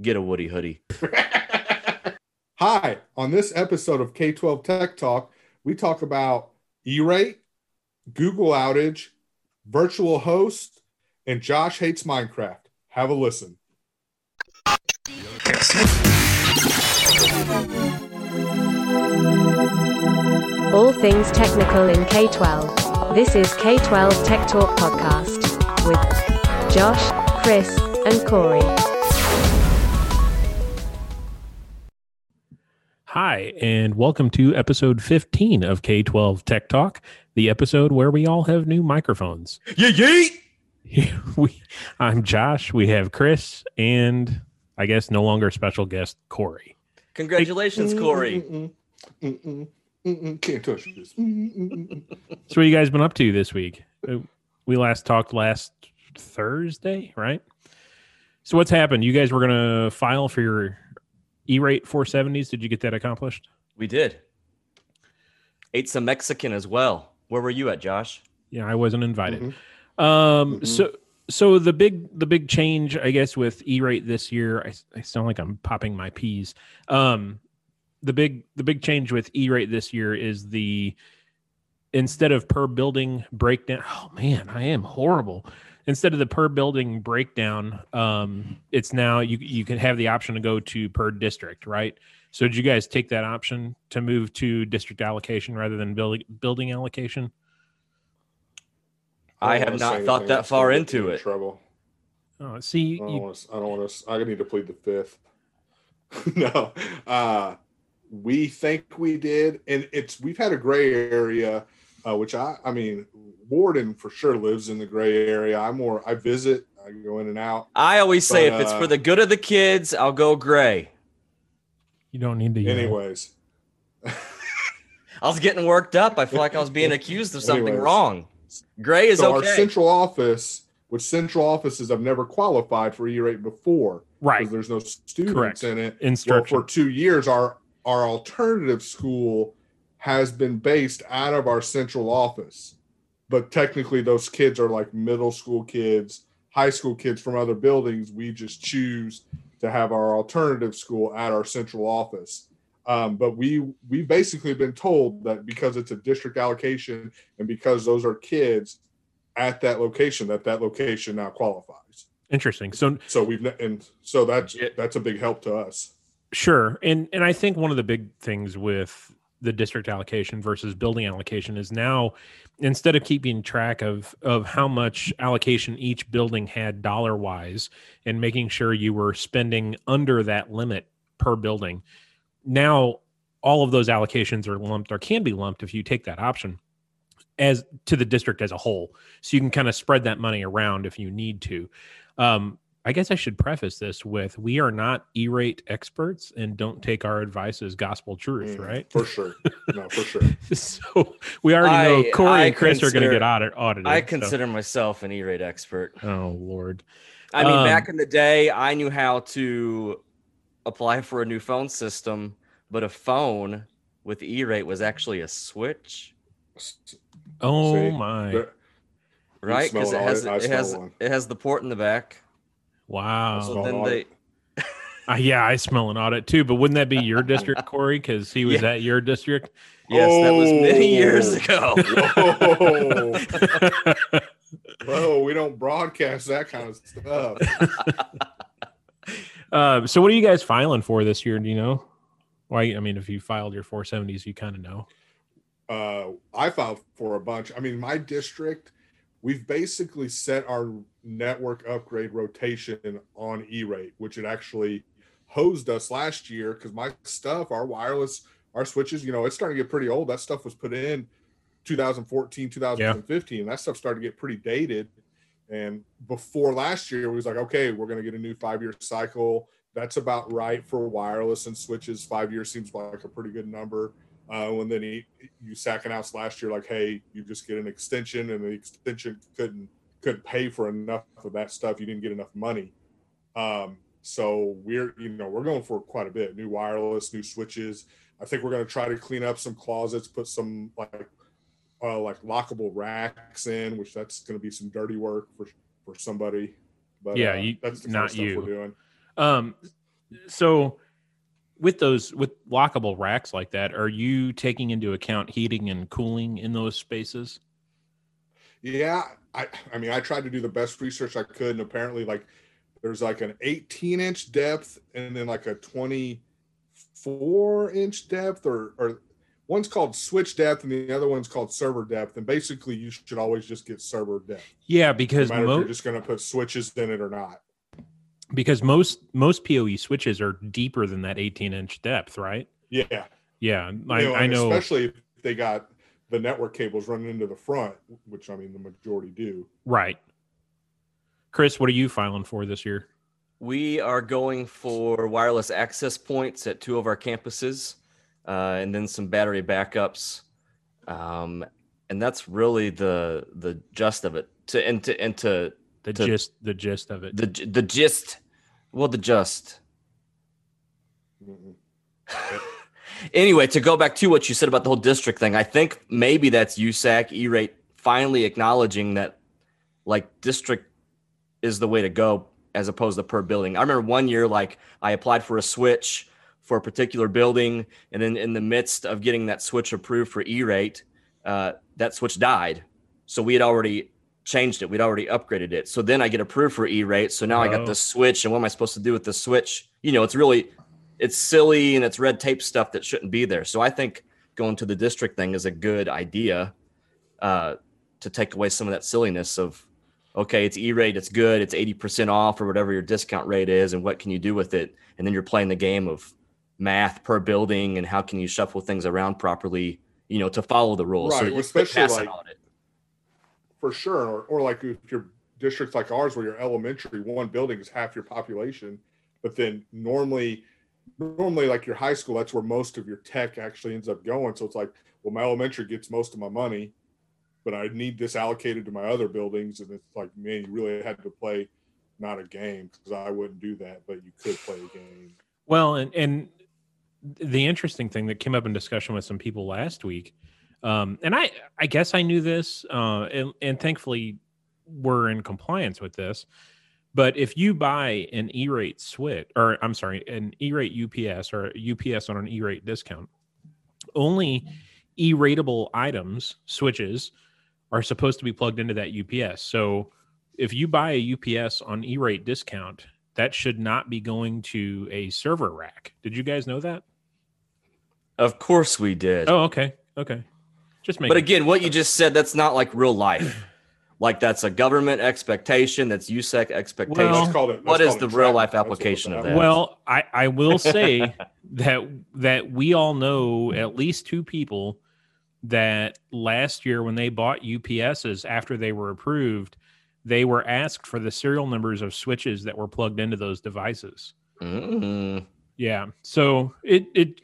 Get a Woody hoodie. Hi, on this episode of K 12 Tech Talk, we talk about E rate, Google outage, virtual host, and Josh hates Minecraft. Have a listen. All things technical in K 12. This is K 12 Tech Talk Podcast with Josh, Chris, and Corey. Hi, and welcome to episode 15 of K 12 Tech Talk, the episode where we all have new microphones. Yeah, yeet. we, I'm Josh, we have Chris, and I guess no longer special guest Corey. Congratulations, Corey. Mm-mm, mm-mm, mm-mm, can't touch this. So, what you guys been up to this week? Uh, We last talked last Thursday, right? So, what's happened? You guys were going to file for your E rate 470s. Did you get that accomplished? We did. Ate some Mexican as well. Where were you at, Josh? Yeah, I wasn't invited. Mhm. Um, Mhm. so so the big the big change, I guess, with E rate this year, I, I sound like I'm popping my peas. Um, the big the big change with E rate this year is the instead of per building breakdown. Oh man, I am horrible. Instead of the per building breakdown, um, it's now you you can have the option to go to per district, right? So did you guys take that option to move to district allocation rather than building building allocation? I don't have not thought that far into in it. Trouble. Oh, see, I don't you, want to. I don't want to. I need to plead the fifth. no, uh, we think we did, and it's we've had a gray area, uh, which I, I mean, Warden for sure lives in the gray area. I'm more. I visit. I go in and out. I always say But, if it's uh, for the good of the kids, I'll go gray. you don't need to. Anyways, I was getting worked up. I feel like I was being accused of something Anyways. wrong. Gray is so our central office, which central offices I've never qualified for E-rate before, right? because there's no students Correct. in it. Well, Instruction. for two years, our our alternative school has been based out of our central office, but technically those kids are like middle school kids, high school kids from other buildings. We just choose to have our alternative school at our central office. Um, but we we basically been told that because it's a district allocation and because those are kids at that location, that that location now qualifies. Interesting. So So we've and so that's Yeah. that's a big help to us. sure, and and I think one of the big things with the district allocation versus building allocation is now instead of keeping track of of how much allocation each building had dollar wise and making sure you were spending under that limit per building now all of those allocations are lumped or can be lumped if you take that option as to the district as a whole. So you can kind of spread that money around if you need to. Um, i guess i should preface this with we are not e-rate experts and don't take our advice as gospel truth Mm, right For sure. No, for sure. so we already know corey I and chris are going to get audit, audited I so- consider myself an E-rate expert. oh lord I mean, Um, back in the day, I knew how to apply for a new phone system, but a phone with E-rate was actually a switch, oh See, my right? Because it an has it has it has the port in the back. Wow So then they. Uh, yeah, I smell an audit too, but wouldn't that be your district, Corey? Because he was Yeah. at your district. yes, that was many years Oh. ago. Whoa. Whoa, we don't broadcast that kind of stuff. uh, so, what are you guys filing for this year? Do you know? Why? I mean, if you filed your 470s, you kind of know. Uh, I filed for a bunch. I mean, my district, we've basically set our network upgrade rotation on E-rate, which it actually hosed us last year because my stuff, our wireless, our switches, you know, it's starting to get pretty old. That stuff was put in 2014, 2015. That stuff started to get pretty dated. And before last year, we was like, okay, we're going to get a new five year cycle. That's about right for wireless and switches. Five years seems like a pretty good number. Uh, and then he, USAC announced last year, like, hey, you just get an extension, and the extension couldn't couldn't pay for enough of that stuff. You didn't get enough money. Um, so we're you know we're going for quite a bit. New wireless, new switches. I think we're going to try to clean up some closets, put some like uh, like lockable racks in, which that's going to be some dirty work for for somebody. But Yeah, uh, you- that's the kind not of stuff you. we're doing. Um, So with those with lockable racks like that, are you taking into account heating and cooling in those spaces? Yeah, I I mean I tried to do the best research I could, and apparently like there's like an 18 inch depth and then like a 24 inch depth or or one's called switch depth and the other one's called server depth and basically you should always just get server depth Yeah, no because matter mo- you're just going to put switches in it or not because most most PoE switches are deeper than that 18 inch depth, right? yeah Yeah, You I, know, I know. especially if they got the network cables running into the front which i mean the majority do Right. Chris, what are you filing for this year? We are going for wireless access points at two of our campuses, uh, and then some battery backups, um, and that's really the the gist of it. To and to and to The To- gist the gist of it. the the gist, well, the gist. Mm-mm. anyway, to go back to what you said about the whole district thing, I think maybe that's USAC E-rate finally acknowledging that like district is the way to go as opposed to per building. I remember one year like I applied for a switch for a particular building, and then in the midst of getting that switch approved for E-rate, uh, that switch died. So we had already changed it. We'd already upgraded it. So then I get approved for E-rate. So now I Oh. got the switch, and what am I supposed to do with the switch? You know, it's really it's silly and it's red tape stuff that shouldn't be there. So I think going to the district thing is a good idea uh, to take away some of that silliness of, okay, it's E-rate, it's good, it's 80% off or whatever your discount rate is, and what can you do with it? And then you're playing the game of math per building and how can you shuffle things around properly, you know, to follow the rules. Right, so especially like- for sure or, or like if your districts like ours where your elementary one building is half your population but then normally normally like your high school that's where most of your tech actually ends up going so it's like well my elementary gets most of my money but i need this allocated to my other buildings and it's like man you really had to play not a game because i wouldn't do that but you could play a game Well, and and the interesting thing that came up in discussion with some people last week, um, and I I guess I knew this, uh, and and thankfully we're in compliance with this. But if you buy an E-rate switch, or I'm sorry, an E-rate UPS or UPS on an E-rate discount, only E-rateable items switches are supposed to be plugged into that UPS. So if you buy a UPS on E-rate discount, that should not be going to a server rack. Did you guys know that? Of course we did. Oh, okay, okay. Just make. But again, what you just said, that's not like real life. Like that's a government expectation. That's USAC expectation. Well, That's called it what is called the real life application of that that? well, I I will say that that we all know at least two people that last year when they bought UPSs after they were approved, they were asked for the serial numbers of switches that were plugged into those devices. Mm. Yeah. So it it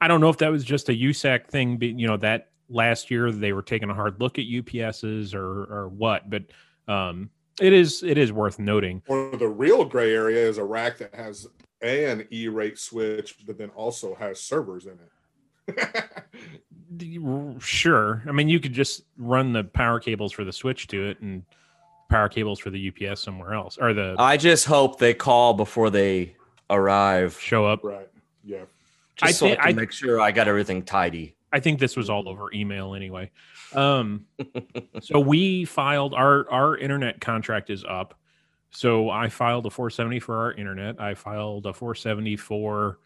I don't know if that was just a USAC thing, but you know that last year they were taking a hard look at UPSs or or what, but um it is it is worth noting. Or the real gray area is a rack that has an E-rate switch, but then also has servers in it. Sure. I mean, you could just run the power cables for the switch to it and power cables for the UPS somewhere else or the I just hope they call before they arrive, show up. right. Yeah. just I so I thi- can I- make sure I got everything tidy. I think this was all over email anyway. Um, so we filed our our internet contract is up. So I filed a 470 for our internet. I filed a 470 for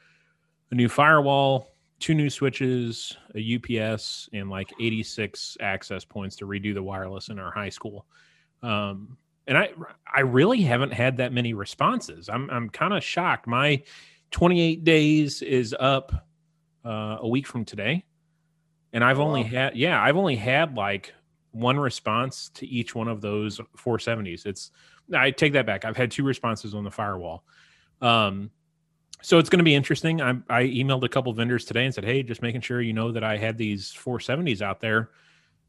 a new firewall, two new switches, a UPS, and like 86 access points to redo the wireless in our high school. Um, and I I really haven't had that many responses. I'm I'm kind of shocked. My 28 days is up uh, a week from today and I've Oh, only wow. had yeah, I've only had like one response to each one of those 470s. It's I take that back. I've had two responses on the firewall. Um so it's going to be interesting. I I emailed a couple vendors today and said, "Hey, just making sure you know that I had these 470s out there.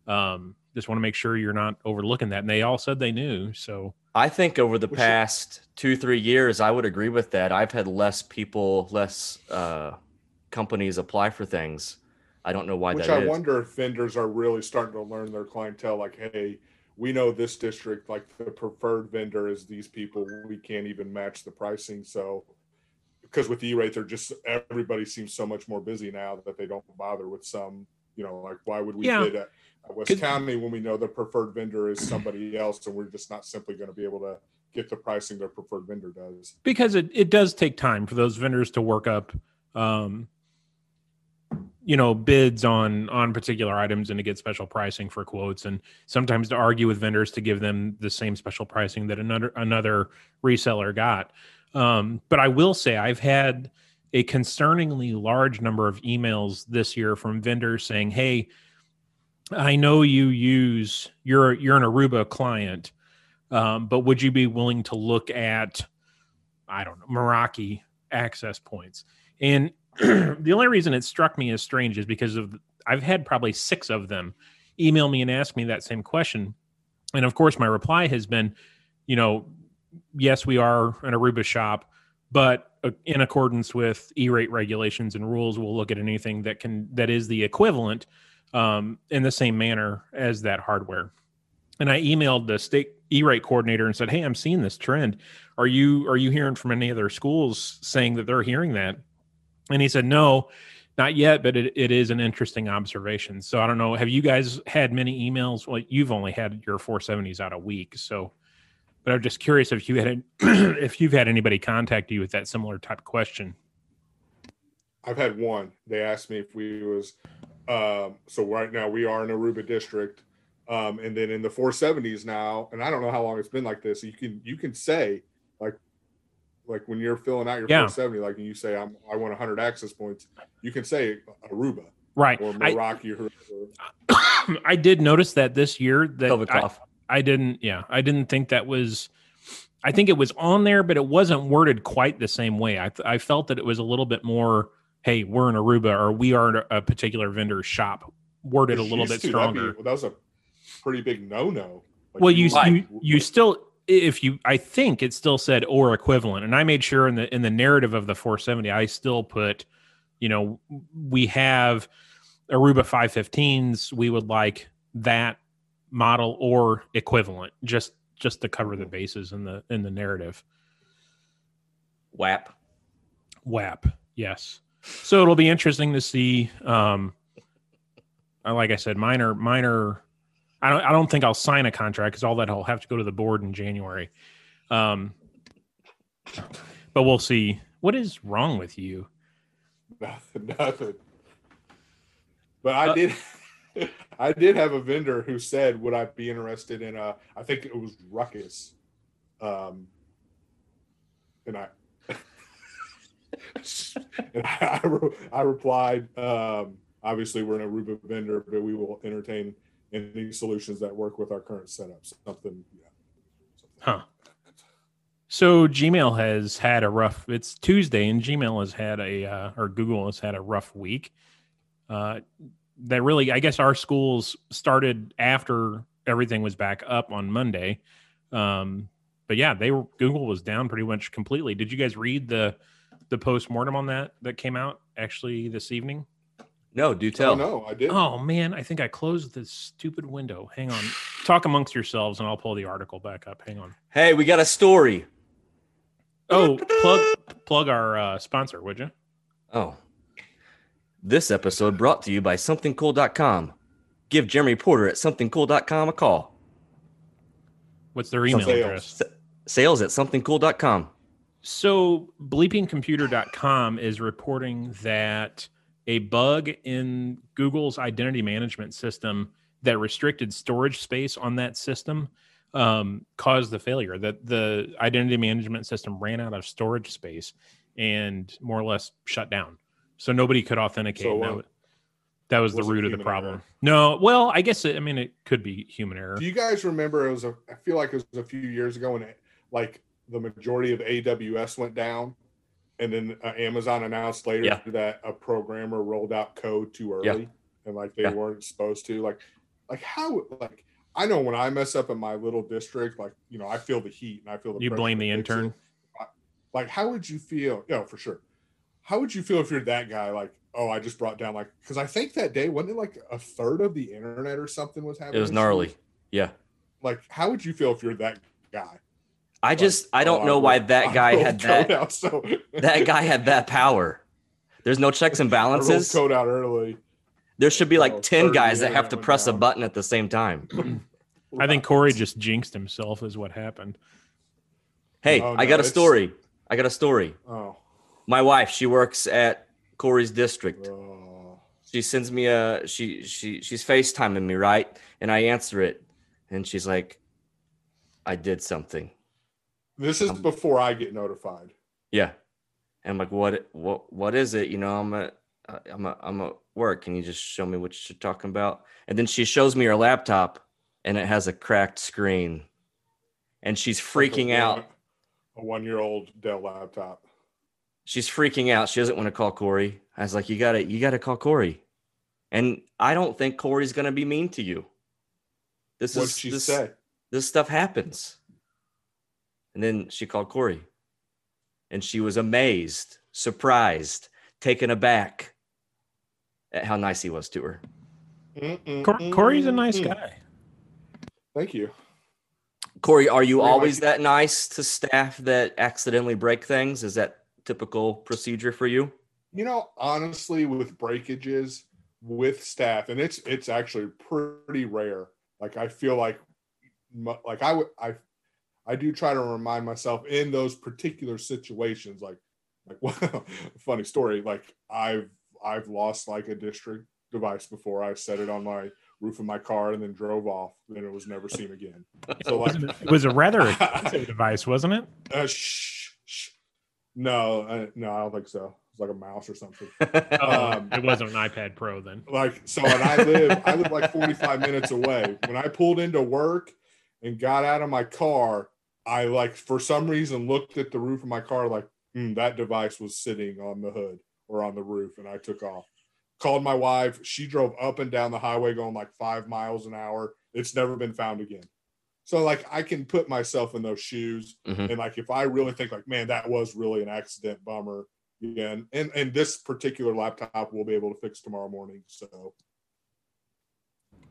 Um just want to make sure you're not overlooking that." And they all said they knew. So I think over the We should- past two, three years, I would agree with that. I've had less people, less uh, companies apply for things. I don't know why that is. Which that I is. wonder if vendors are really starting to learn their clientele. Like, hey, we know this district, like the preferred vendor is these people. We can't even match the pricing. So because with E-rate, they're just everybody seems so much more busy now that they don't bother with some. You know, like why would we Yeah. bid at, at West County when we know the preferred vendor is somebody else, and we're just not simply going to be able to get the pricing their preferred vendor does. because it, it does take time for those vendors to work up um you know bids on on particular items and to get special pricing for quotes and sometimes to argue with vendors to give them the same special pricing that another another reseller got um but i will say i've had a concerningly large number of emails this year from vendors saying hey i know you use you're you're an aruba client um, but would you be willing to look at I don't know, Meraki access points. And the only reason it struck me as strange is because of I've had probably six of them email me and ask me that same question. And of course, my reply has been, you know, yes, we are an Aruba shop, but uh, in accordance with E-rate regulations and rules, we'll look at anything that can that is the equivalent um, in the same manner as that hardware. And I emailed the state E-rate coordinator and said, "Hey, I'm seeing this trend. Are you are you hearing from any other schools saying that they're hearing that?" And he said, "No, not yet, but it, it is an interesting observation." So I don't know. Have you guys had many emails? Well, you've only had your 470s out a week, so. But I'm just curious if you had if you've had anybody contact you with that similar type question. I've had one. They asked me if we was um, so right now we are in Aruba district, um, and then in the 470s now, and I don't know how long it's been like this. So You can you can say like like when you're filling out your Yeah. 470, like and you say I'm I want 100 access points, you can say Aruba Right. or I, Meraki or I did notice that this year that I. I didn't yeah, I didn't think that was I think it was on there, but it wasn't worded quite the same way. I I felt that it was a little bit more, hey, we're in Aruba or we are a particular vendor's shop, worded a little bit to, that'd be- stronger. that was a pretty big no no. well, you, Right. you you still if you I think it still said or equivalent, and I made sure in the in the narrative of the 470, I still put, you know, we have Aruba 515s. We would like that model or equivalent, just just to cover the bases in the in the narrative. WAP. WAP, yes. So it'll be interesting to see. Um, uh, like I said, minor minor. I don't. I don't think I'll sign a contract because all that will have to go to the board in January. Um, but we'll see. What is wrong with you? Nothing, nothing. But I Uh, did, I did have a vendor who said, "Would I be interested in a?" I think it was Ruckus, um, and I, and I, I, re- I replied, um, "Obviously, we're an Aruba vendor, but we will entertain any solutions that work with our current setup." Something, yeah. Huh. So Gmail has had a rough. It's Tuesday, and Gmail has had a uh, or Google has had a rough week. Uh, that really, I guess, our schools started after everything was back up on Monday. Um, but yeah, they were Google was down pretty much completely. Did you guys read the the post mortem on that that came out actually this evening? No, do Oh tell. no, I did. Oh man, I think I closed this stupid window. Hang on, talk amongst yourselves, and I'll pull the article back up. Hang on. Hey, we got a story. Oh, plug plug our uh, sponsor, would you? Oh. This episode brought to you by somethingcool.com. Give Jeremy Porter at somethingcool.com a call. What's their email Sales. address? S- sales at somethingcool.com. So, bleepingcomputer.com is reporting that a bug in Google's identity management system that restricted storage space on that system um, caused the failure. That the identity management system ran out of storage space and more or less shut down. So nobody could authenticate. So, and that, uh, that was the root of the problem. error? No, well, I guess it, I mean it could be human error. Do you guys remember? It was a. I feel like it was a few years ago when, it, like, the majority of AWS went down, and then uh, Amazon announced later Yeah. that a programmer rolled out code too early, Yeah. and like they Yeah. weren't supposed to. Like, like how? Like, I know when I mess up in my little district, like you know, I feel the heat and I feel the. You blame the intern? Like, how would you feel? Yeah, for sure. How would you feel if you're that guy? Like, oh, I just brought down like because I think that day wasn't it like a third of the internet or something was happening. It was gnarly. Yeah. Like, how would you feel if you're that guy? I just I don't Oh, know I why that guy had that out, so that guy had that power. There's no checks and balances. code out early. There should be Oh, like 10 guys that have to went press a button at the same time. I think Corey just jinxed himself, is what happened. Hey, Oh, I got a it's- story. I got a story. Oh. My wife, she works at Corey's district. oh. She sends me a she she she's FaceTiming me, right? And I answer it. And she's like, I did something. This is Um, before I get notified. Yeah. And I'm like, what what what is it? You know, I'm at uh, I'm a, I'm at work. Can you just show me what you're talking about? And then she shows me her laptop and it has a cracked screen. And she's freaking Like a out. one- A one-year-old Dell laptop. She's freaking out. She doesn't want to call Corey. I was like, you gotta you gotta call Corey. And I don't think Corey's gonna be mean to you. This What'd is she this, say? this stuff happens. And then she called Corey. And she was amazed, surprised, taken aback at how nice he was to her. Mm-mm, Corey's a nice mm-mm. guy. Thank you. Corey, are you Corey, always like- that nice to staff that accidentally break things? Is that typical procedure for you? You know, honestly, with breakages with staff, and it's it's actually pretty rare. Like I feel like, like I would I, I do try to remind myself in those particular situations. Like, like well, funny story. Like I've I've lost like a district device before. I set it on my roof of my car and then drove off. Then it was never seen again. So like, It was a rather expensive device, wasn't it? uh, shh, shh. no, uh, no, I don't think so. It's like a mouse or something. Oh, Um, it wasn't an iPad Pro then. like so and i live i live like 45 minutes away when i pulled into work and got out of my car i like for some reason looked at the roof of my car like hmm, that device was sitting on the hood or on the roof and i took off called my wife she drove up and down the highway going like five miles an hour it's never been found again so like i can put myself in those shoes Mhm. and like if i really think like man that was really an accident bummer yeah and, and and this particular laptop we'll be able to fix tomorrow morning so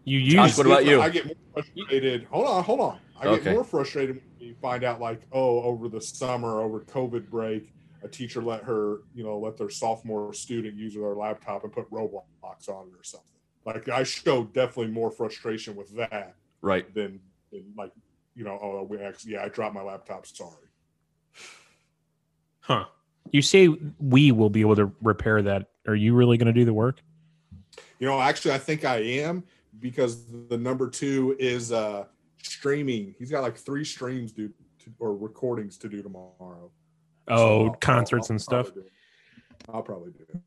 You Josh, use what about you? I get more frustrated. Hold on, hold on. I Okay. get more frustrated when you find out, like, oh, over the summer, over COVID break, a teacher let her, you know, let their sophomore student use their laptop and put Roblox on it or something. Like, I showed definitely more frustration with that right. than, than like, you know, oh, we actually, yeah, I dropped my laptop. Sorry. huh. You say we will be able to repair that. Are you really going to do the work? You know, actually, I think I am because the number two is uh streaming. He's got like three streams due to, or recordings to do tomorrow. Oh, so Oh, I'll- concerts I'll- and I'll stuff. probably do. I'll probably do it.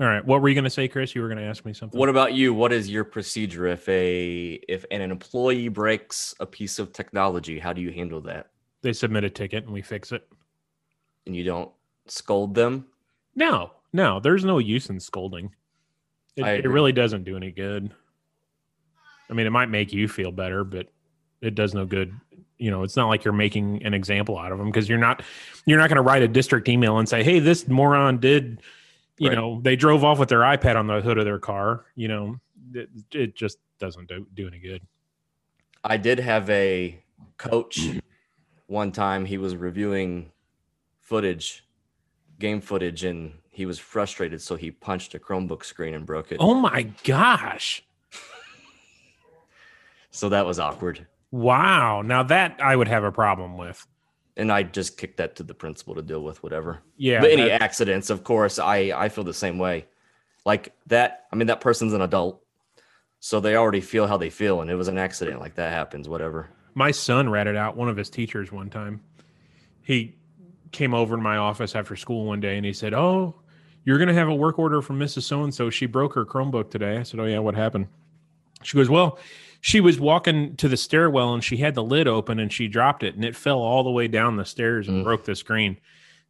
All right. What were you going to say, Chris? You were going to ask me something. What about you? What is your procedure if a if an employee breaks a piece of technology? How do you handle that? they submit a ticket and we fix it. And you don't scold them? No, no, there's no use in scolding. It, it really doesn't do any good. I mean, it might make you feel better, but it does no good. You know, it's not like you're making an example out of them because you're not you're not going to write a district email and say, "Hey, this moron did." You Right. know, they drove off with their iPad on the hood of their car. You know, it, it just doesn't do, do any good. I did have a coach one time. He was reviewing footage, game footage, and he was frustrated. So he punched a Chromebook screen and broke it. Oh my gosh! So that was awkward. Wow. Now that I would have a problem with. And I just kicked that to the principal to deal with whatever. Yeah. but any accidents, of course, I I feel the same way. Like that. I mean, that person's an adult, so they already feel how they feel, and it was an accident. Like that happens. Whatever. My son ratted out one of his teachers one time. He came over in my office after school one day and he said, Oh, you're going to have a work order from Mrs. So and so. She broke her Chromebook today. I said, Oh, yeah, what happened? She goes, Well, she was walking to the stairwell and she had the lid open and she dropped it and it fell all the way down the stairs and Mm. broke the screen.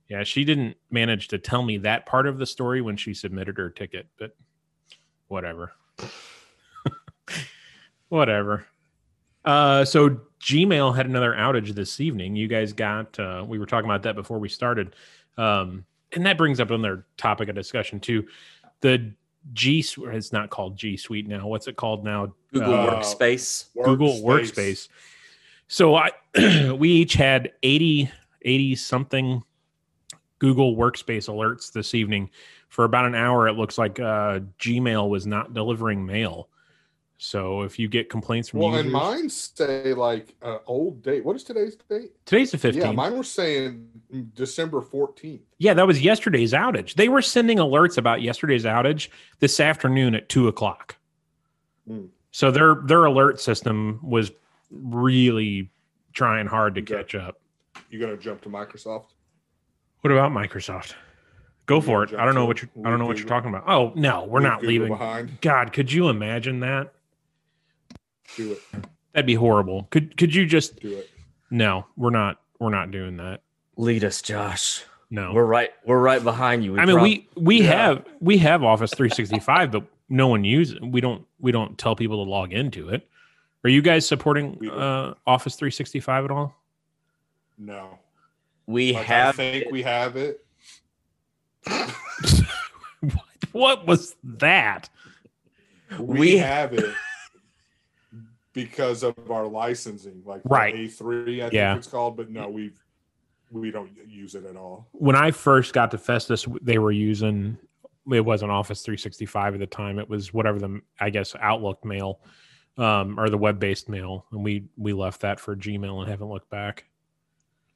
Yeah, she didn't manage to tell me that part of the story when she submitted her ticket, but whatever. whatever. Uh, so Gmail had another outage this evening. You guys got uh, we were talking about that before we started, um, and that brings up another topic of discussion too. The G Suite it's not called G Suite now. What's it called now? Google Uh, Workspace. Google Workspace. So I we each had 80 80 something Google Workspace alerts this evening. For about an hour, it looks like uh, Gmail was not delivering mail. So if you get complaints from Well, users, and mine say like uh, old date. What is today's date? today's the 15th. Yeah, mine were saying December 14th. Yeah, that was yesterday's outage. They were sending alerts about yesterday's outage this afternoon at two o'clock. Hmm. So their their alert system was really trying hard to Okay. catch up. You gonna jump to Microsoft? What about Microsoft? Go for it. I don't know what you I don't know what you're talking about. Oh no, we're not leaving. behind. God, could you imagine that? Do it. That'd be horrible. Could could you just Do it. no? We're not we're not doing that. Lead us, Josh. No. We're right. We're right behind you. I mean, prob- we we Yeah. have we have Office 365, but no one uses it. We don't we don't tell people to log into it. Are you guys supporting uh, Office 365 at all? No. we Like, have. I think we have it. what, what was that? We, We- have it because of our licensing, like Right. A3, I think Yeah. it's called. But no, we we don't use it at all. When I first got to Festus, they were using it wasn't Office 365 at the time. It was whatever the I guess Outlook mail um, or the web based mail, and we we left that for Gmail and haven't looked back.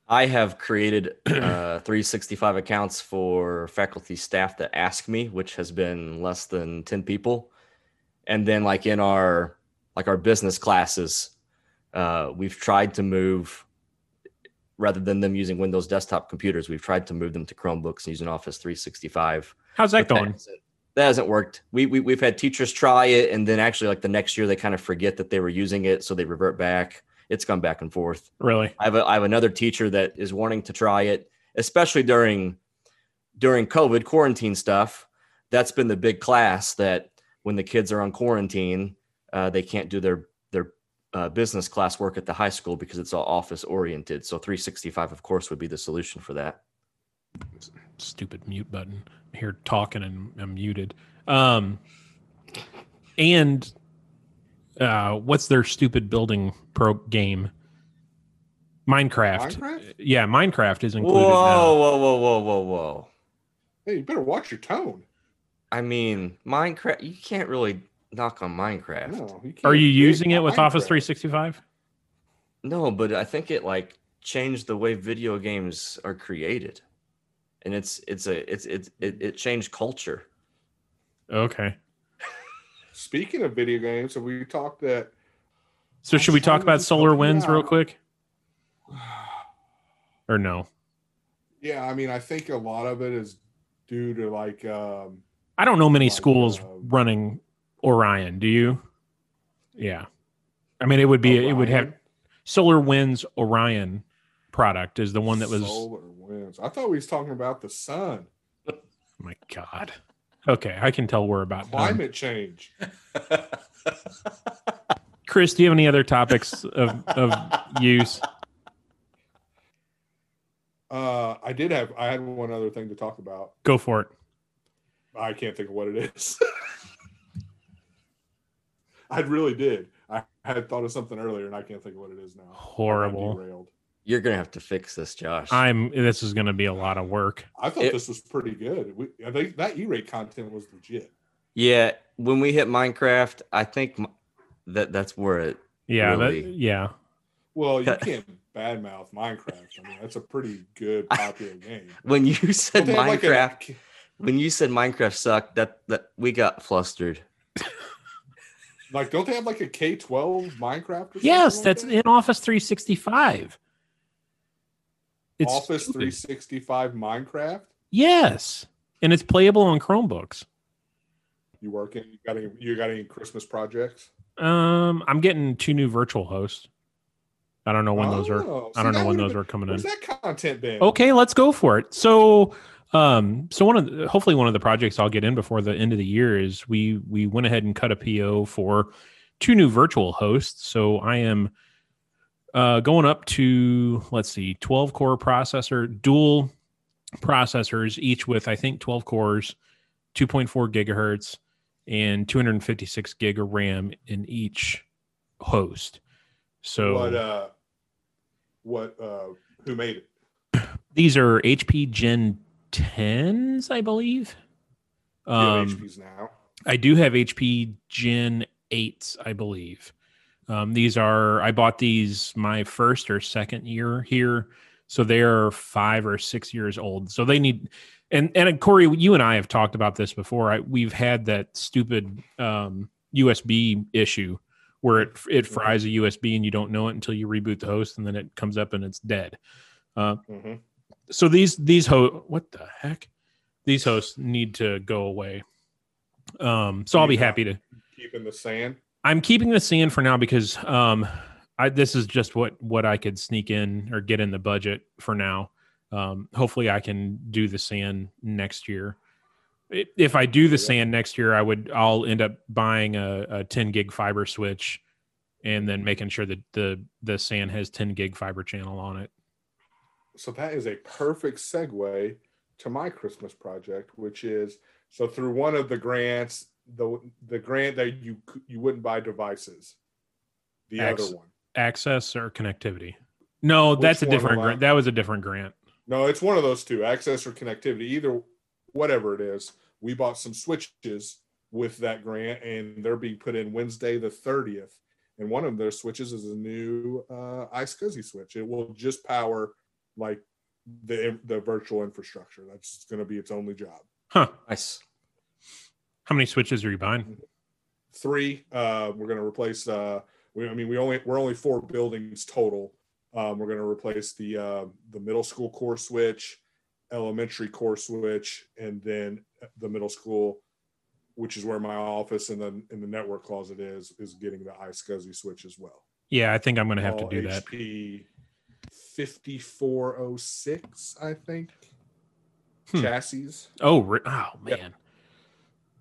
I have created uh, 365 accounts for faculty staff that ask me, which has been less than 10 people. And then, like in our like our business classes, uh, we've tried to move rather than them using Windows desktop computers, we've tried to move them to Chromebooks and using Office 365. How's that But going? hasn't- That hasn't worked. We, we we've had teachers try it, and then actually, like the next year, they kind of forget that they were using it, so they revert back. It's gone back and forth. Really? I have a, I have another teacher that is wanting to try it, especially during during COVID quarantine stuff. That's been the big class that when the kids are on quarantine, uh, they can't do their their uh, business class work at the high school because it's all office oriented. So 365, of course, would be the solution for that. stupid mute button I'm here talking and I'm muted. Um, and uh, what's their stupid building pro game? Minecraft. Minecraft? Yeah, Minecraft is Whoa, included now. whoa, whoa, whoa, whoa, whoa! Hey, you better watch your tone. I mean, Minecraft. You can't really knock on Minecraft. No, you Are you using it with Office 365? No, but I think it like changed the way video games are created, and it's it's a it's it's it, it changed culture. Okay. Speaking of video games, have we talked that? So should we talk about SolarWinds real quick? Or no? Yeah, I mean, I think a lot of it is due to like um, I don't know many Like, schools uh, running Orion. Do you? Yeah. I mean, it would be, it would have SolarWinds Orion product is the one that was, oh solar winds. I thought we was talking about the sun, my God. Okay. I can tell we're about done. climate change. Chris, do you have any other topics of, of use? Uh, I did have. I had one other thing to talk about. Go for it. I can't think of what it is. I really did. I had thought of something earlier, and I can't think of what it is now. Horrible. derailed. You're gonna have to fix this, Josh. I'm, this is going to be a lot of work. I thought It- this was pretty good. We, I think that E-rate content was legit. yeah, when we hit Minecraft, I think that that's where it. Yeah. Really? That, yeah. Well, you can't badmouth Minecraft. I mean, that's a pretty good popular game. When you said they have, like, a- Minecraft, when you said Minecraft sucked, that that we got flustered. Like, don't they have like a K twelve Minecraft? Or something Yes. like That's that? in Office 365. It's Office stupid. 365 Minecraft. Yes. And it's playable on Chromebooks. You working? You got any? You got any Christmas projects? Um, I'm getting two new virtual hosts. I don't know when those are. Oh, I don't know when those been- are coming in. That content been? Okay, let's go for it. So, um, so one of the, hopefully one of the projects I'll get in before the end of the year is we we went ahead and cut a PO for two new virtual hosts. So I am uh, going up to let's see, 12 core processor, dual processors, each with I think 12 cores, 2.4 gigahertz, and 256 gig of RAM in each host. So What uh, what uh who made it. These are HP Gen 10s, I believe. Um, HPs now. I do have HP Gen 8s, I believe. Um, these are, I bought these my first or second year here. So they're five or six years old. So they need, and, and Corey, you and I have talked about this before. I, we've had that stupid um, USB issue where it, it fries a USB and you don't know it until you reboot the host and then it comes up and it's dead. Uh, hmm so these these ho what the heck? These hosts need to go away. Um so i'll be happy to Keeping the SAN. i'm keeping the SAN for now because um i this is just what what i could sneak in or get in the budget for now. Um hopefully i can do the SAN next year. If i do the SAN next year i would i'll end up buying a, a 10 gig fiber switch and then making sure that the the SAN has 10 gig fiber channel on it So that is a perfect segue to my Christmas project, which is so through one of the grants, the the grant that you you wouldn't buy devices. The other one. access or connectivity no Which that's a different grant that was a different grant No, it's one of those two, access or connectivity, either whatever it is. We bought some switches with that grant and they're being put in Wednesday the 30th. And one of their switches is a new uh iSCSI switch. It will just power like the the virtual infrastructure. That's going to be its only job. huh Nice. how many switches are you buying Three, uh, we're going to replace. Uh, we, I mean, we only we're only four buildings total. Um, we're going to replace the uh, the middle school core switch, elementary core switch, and then the middle school, which is where my office and then in the network closet is, is getting the iSCSI switch as well. yeah i think i'm gonna have to All do that HP 5406, I think. Hmm. Chassis. oh re- oh Yep. man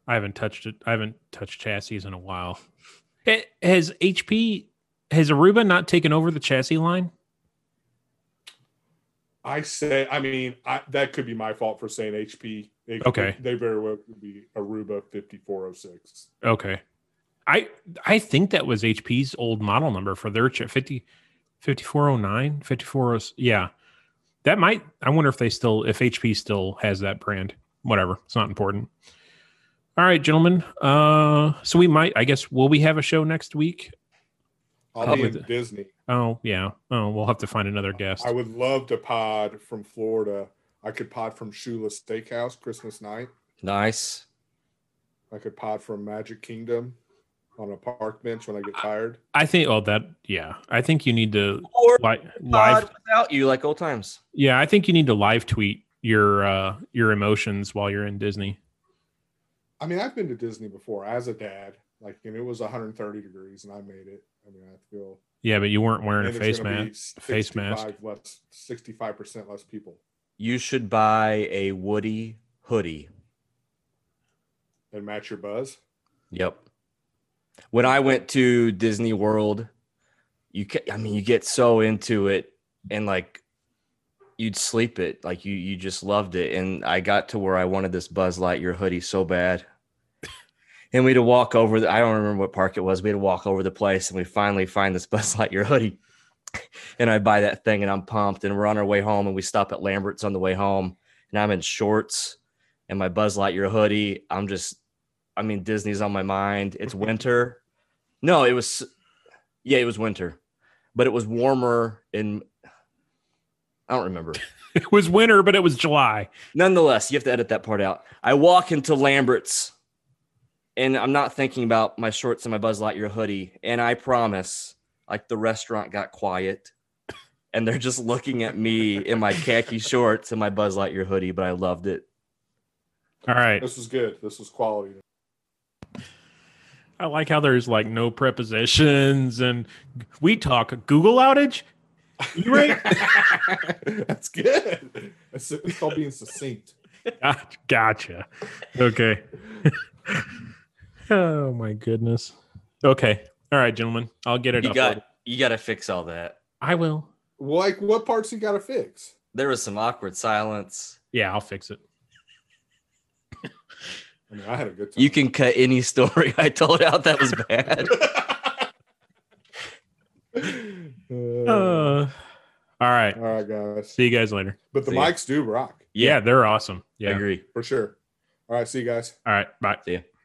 i haven't touched it i haven't touched chassis in a while Eh, has hp has aruba not taken over the chassis line I say, I mean, I, that could be my fault for saying HP. They, Okay. They very well could be Aruba 5406. okay i i think that was hp's old model number for their ch- 50 5409 54 yeah that might i wonder if they still if hp still has that brand whatever it's not important all right gentlemen uh so we might i guess will we have a show next week I'll Probably be in the- Disney. oh yeah oh we'll have to find another guest I would love to pod from Florida. I could pod from Shula Steakhouse Christmas night. Nice. I could pod from Magic Kingdom on a park bench when I get tired. i think oh that yeah i think you need to Or li- live without you, like old times. yeah i think you need to live tweet your uh your emotions while you're in disney I mean, I've been to Disney before as a dad, like, and it was 130 degrees and I made it. I mean, I feel yeah but you weren't wearing a face it's gonna be mask face mask 65 less 65% less people. You should buy a Woody hoodie. and match your buzz. Yep. When I went to Disney World, you ca- I mean you get so into it and like you'd sleep it like you you just loved it and I got to where I wanted this Buzz Lightyear hoodie so bad. And we had to walk over the, I don't remember what park it was. We had to walk over the place and we finally find this Buzz Lightyear hoodie. And I buy that thing and I'm pumped and we're on our way home and we stop at Lambert's on the way home and I'm in shorts and my Buzz Lightyear hoodie. I'm just I mean, Disney's on my mind. It's winter. No, it was, yeah, it was winter, but it was warmer in, I don't remember. it was winter but it was july Nonetheless, you have to edit that part out. I walk into Lambert's and I'm not thinking about my shorts and my Buzz Lightyear hoodie. And I promise, like the restaurant got quiet and they're just looking at me in my khaki shorts and my Buzz Lightyear hoodie, but I loved it. all right This was good. This was quality. I like how there's like no prepositions and we talk Google outage. You right? That's good. It's, it's called being succinct. Gotcha. gotcha. Okay. oh my goodness. Okay. All right, gentlemen. I'll get it You up. got, you got to fix all that. I will. Like, what parts you got to fix? There was some awkward silence. Yeah, I'll fix it. I mean, I had a good time. You can cut any story I told out that was bad. Uh, All right. All right, guys. See you guys later. But the See ya. mics do rock Yeah, they're awesome. I Yeah. agree. for sure. All right, see you guys. All right. Bye. See ya.